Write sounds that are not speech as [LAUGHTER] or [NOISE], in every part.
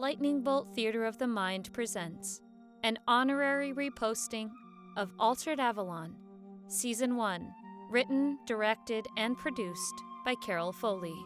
Lightning Bolt Theater of the Mind presents an honorary reposting of Altered Avalon, Season 1, written, directed, and produced by Carol Foley.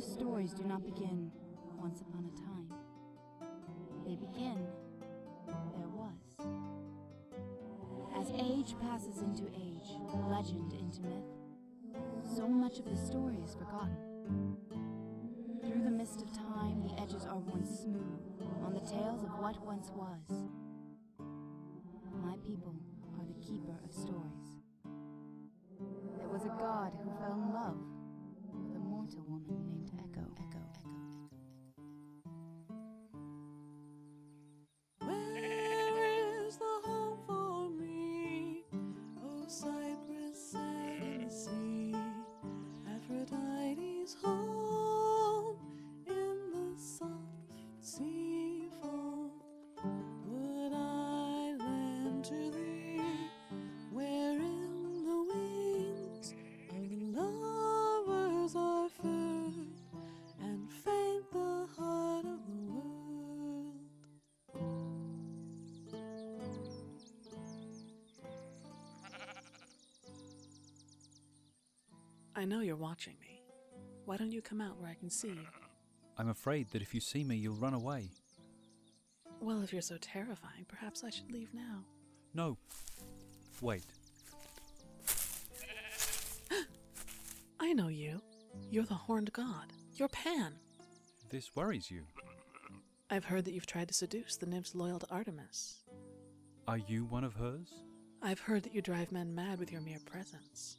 Oldest stories do not begin once upon a time. They begin there was. As age passes into age, legend into myth, so much of the story is forgotten. Through the mist of time, the edges are worn smooth on the tales of what once was. My people are the keeper of stories. There was a god who fell in love woman named Echo. Echo. Echo. I know you're watching me. Why don't you come out where I can see you? I'm afraid that if you see me, you'll run away. Well, if you're so terrifying, perhaps I should leave now. No. Wait. [GASPS] I know you. You're the horned god. You're Pan. This worries you. I've heard that you've tried to seduce the nymphs loyal to Artemis. Are you one of hers? I've heard that you drive men mad with your mere presence.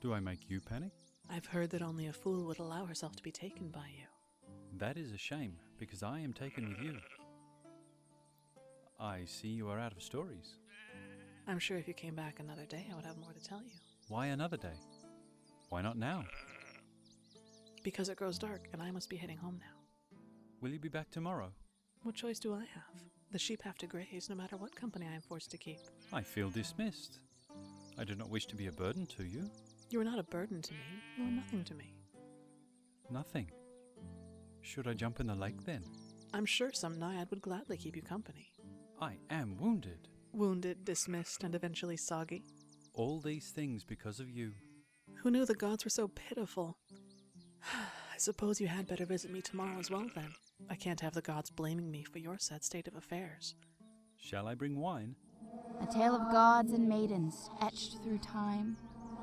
Do I make you panic? I've heard that only a fool would allow herself to be taken by you. That is a shame, because I am taken with you. I see you are out of stories. I'm sure if you came back another day, I would have more to tell you. Why another day? Why not now? Because it grows dark and I must be heading home now. Will you be back tomorrow? What choice do I have? The sheep have to graze no matter what company I am forced to keep. I feel dismissed. I do not wish to be a burden to you. You are not a burden to me. You are nothing to me. Nothing. Should I jump in the lake then? I'm sure some naiad would gladly keep you company. I am wounded. Wounded, dismissed, and eventually soggy. All these things because of you. Who knew the gods were so pitiful? [SIGHS] I suppose you had better visit me tomorrow as well, then. I can't have the gods blaming me for your sad state of affairs. Shall I bring wine? A tale of gods and maidens etched through time,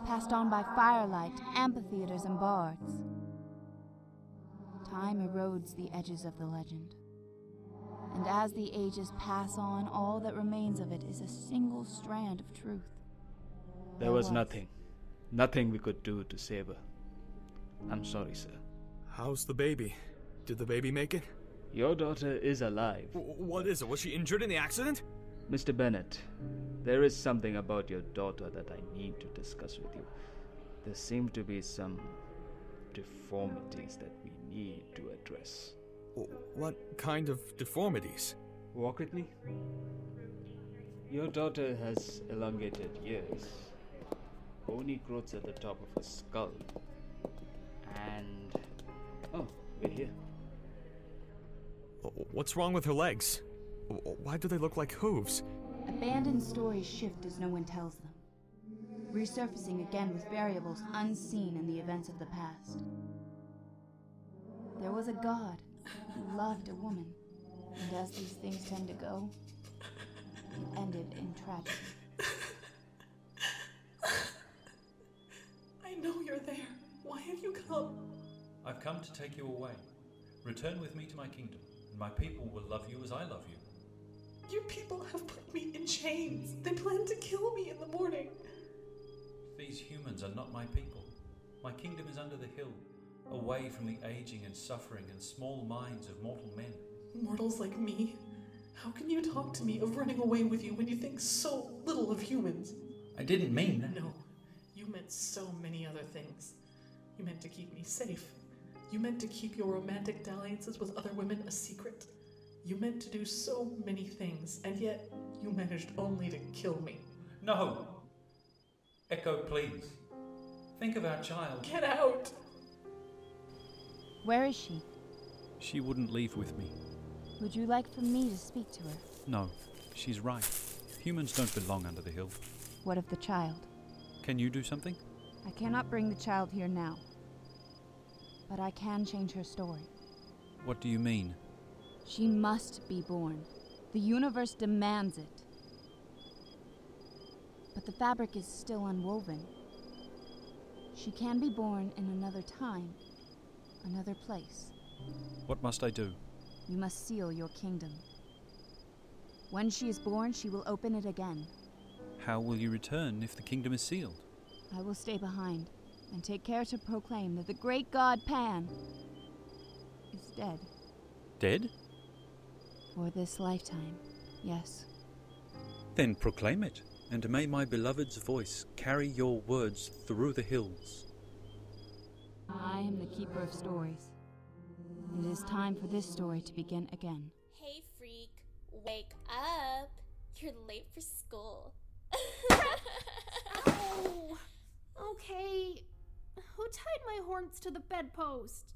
passed on by firelight, amphitheaters, and bards. Time erodes the edges of the legend. And as the ages pass on, all that remains of it is a single strand of truth. There was nothing. Nothing we could do to save her. I'm sorry, sir. How's the baby? Did the baby make it? Your daughter is alive. W- what is it? Was she injured in the accident? Mr. Bennett, there is something about your daughter that I need to discuss with you. There seem to be some deformities that we need to address. What kind of deformities? Walk with me. Your daughter has elongated ears, bony growths at the top of her skull, and. Oh, we're here. What's wrong with her legs? W- Why do they look like hooves? Abandoned stories shift as no one tells them, resurfacing again with variables unseen in the events of the past. There was a god who loved a woman, and as these things tend to go, it ended in tragedy. I know you're there. Why have you come? I've come to take you away. Return with me to my kingdom, and my people will love you as I love you. Your people have put me in chains. They plan to kill me in the morning. These humans are not my people. My kingdom is under the hill, away from the aging and suffering and small minds of mortal men. Mortals like me? How can you talk to me of running away with you when you think so little of humans? I didn't mean that. No, you meant so many other things. You meant to keep me safe. You meant to keep your romantic dalliances with other women a secret. You meant to do so many things, and yet you managed only to kill me. No! Echo, please. Think of our child. Get out! Where is she? She wouldn't leave with me. Would you like for me to speak to her? No, she's right. Humans don't belong under the hill. What of the child? Can you do something? I cannot bring the child here now. But I can change her story. What do you mean? She must be born. The universe demands it. But the fabric is still unwoven. She can be born in another time, another place. What must I do? You must seal your kingdom. When she is born, she will open it again. How will you return if the kingdom is sealed? I will stay behind and take care to proclaim that the great god Pan is dead. Dead? For this lifetime, yes. Then proclaim it, and may my beloved's voice carry your words through the hills. I am the keeper of stories. It is time for this story to begin again. Hey, freak, wake up. You're late for school. [LAUGHS] Ow! Oh, okay. Who tied my horns to the bedpost?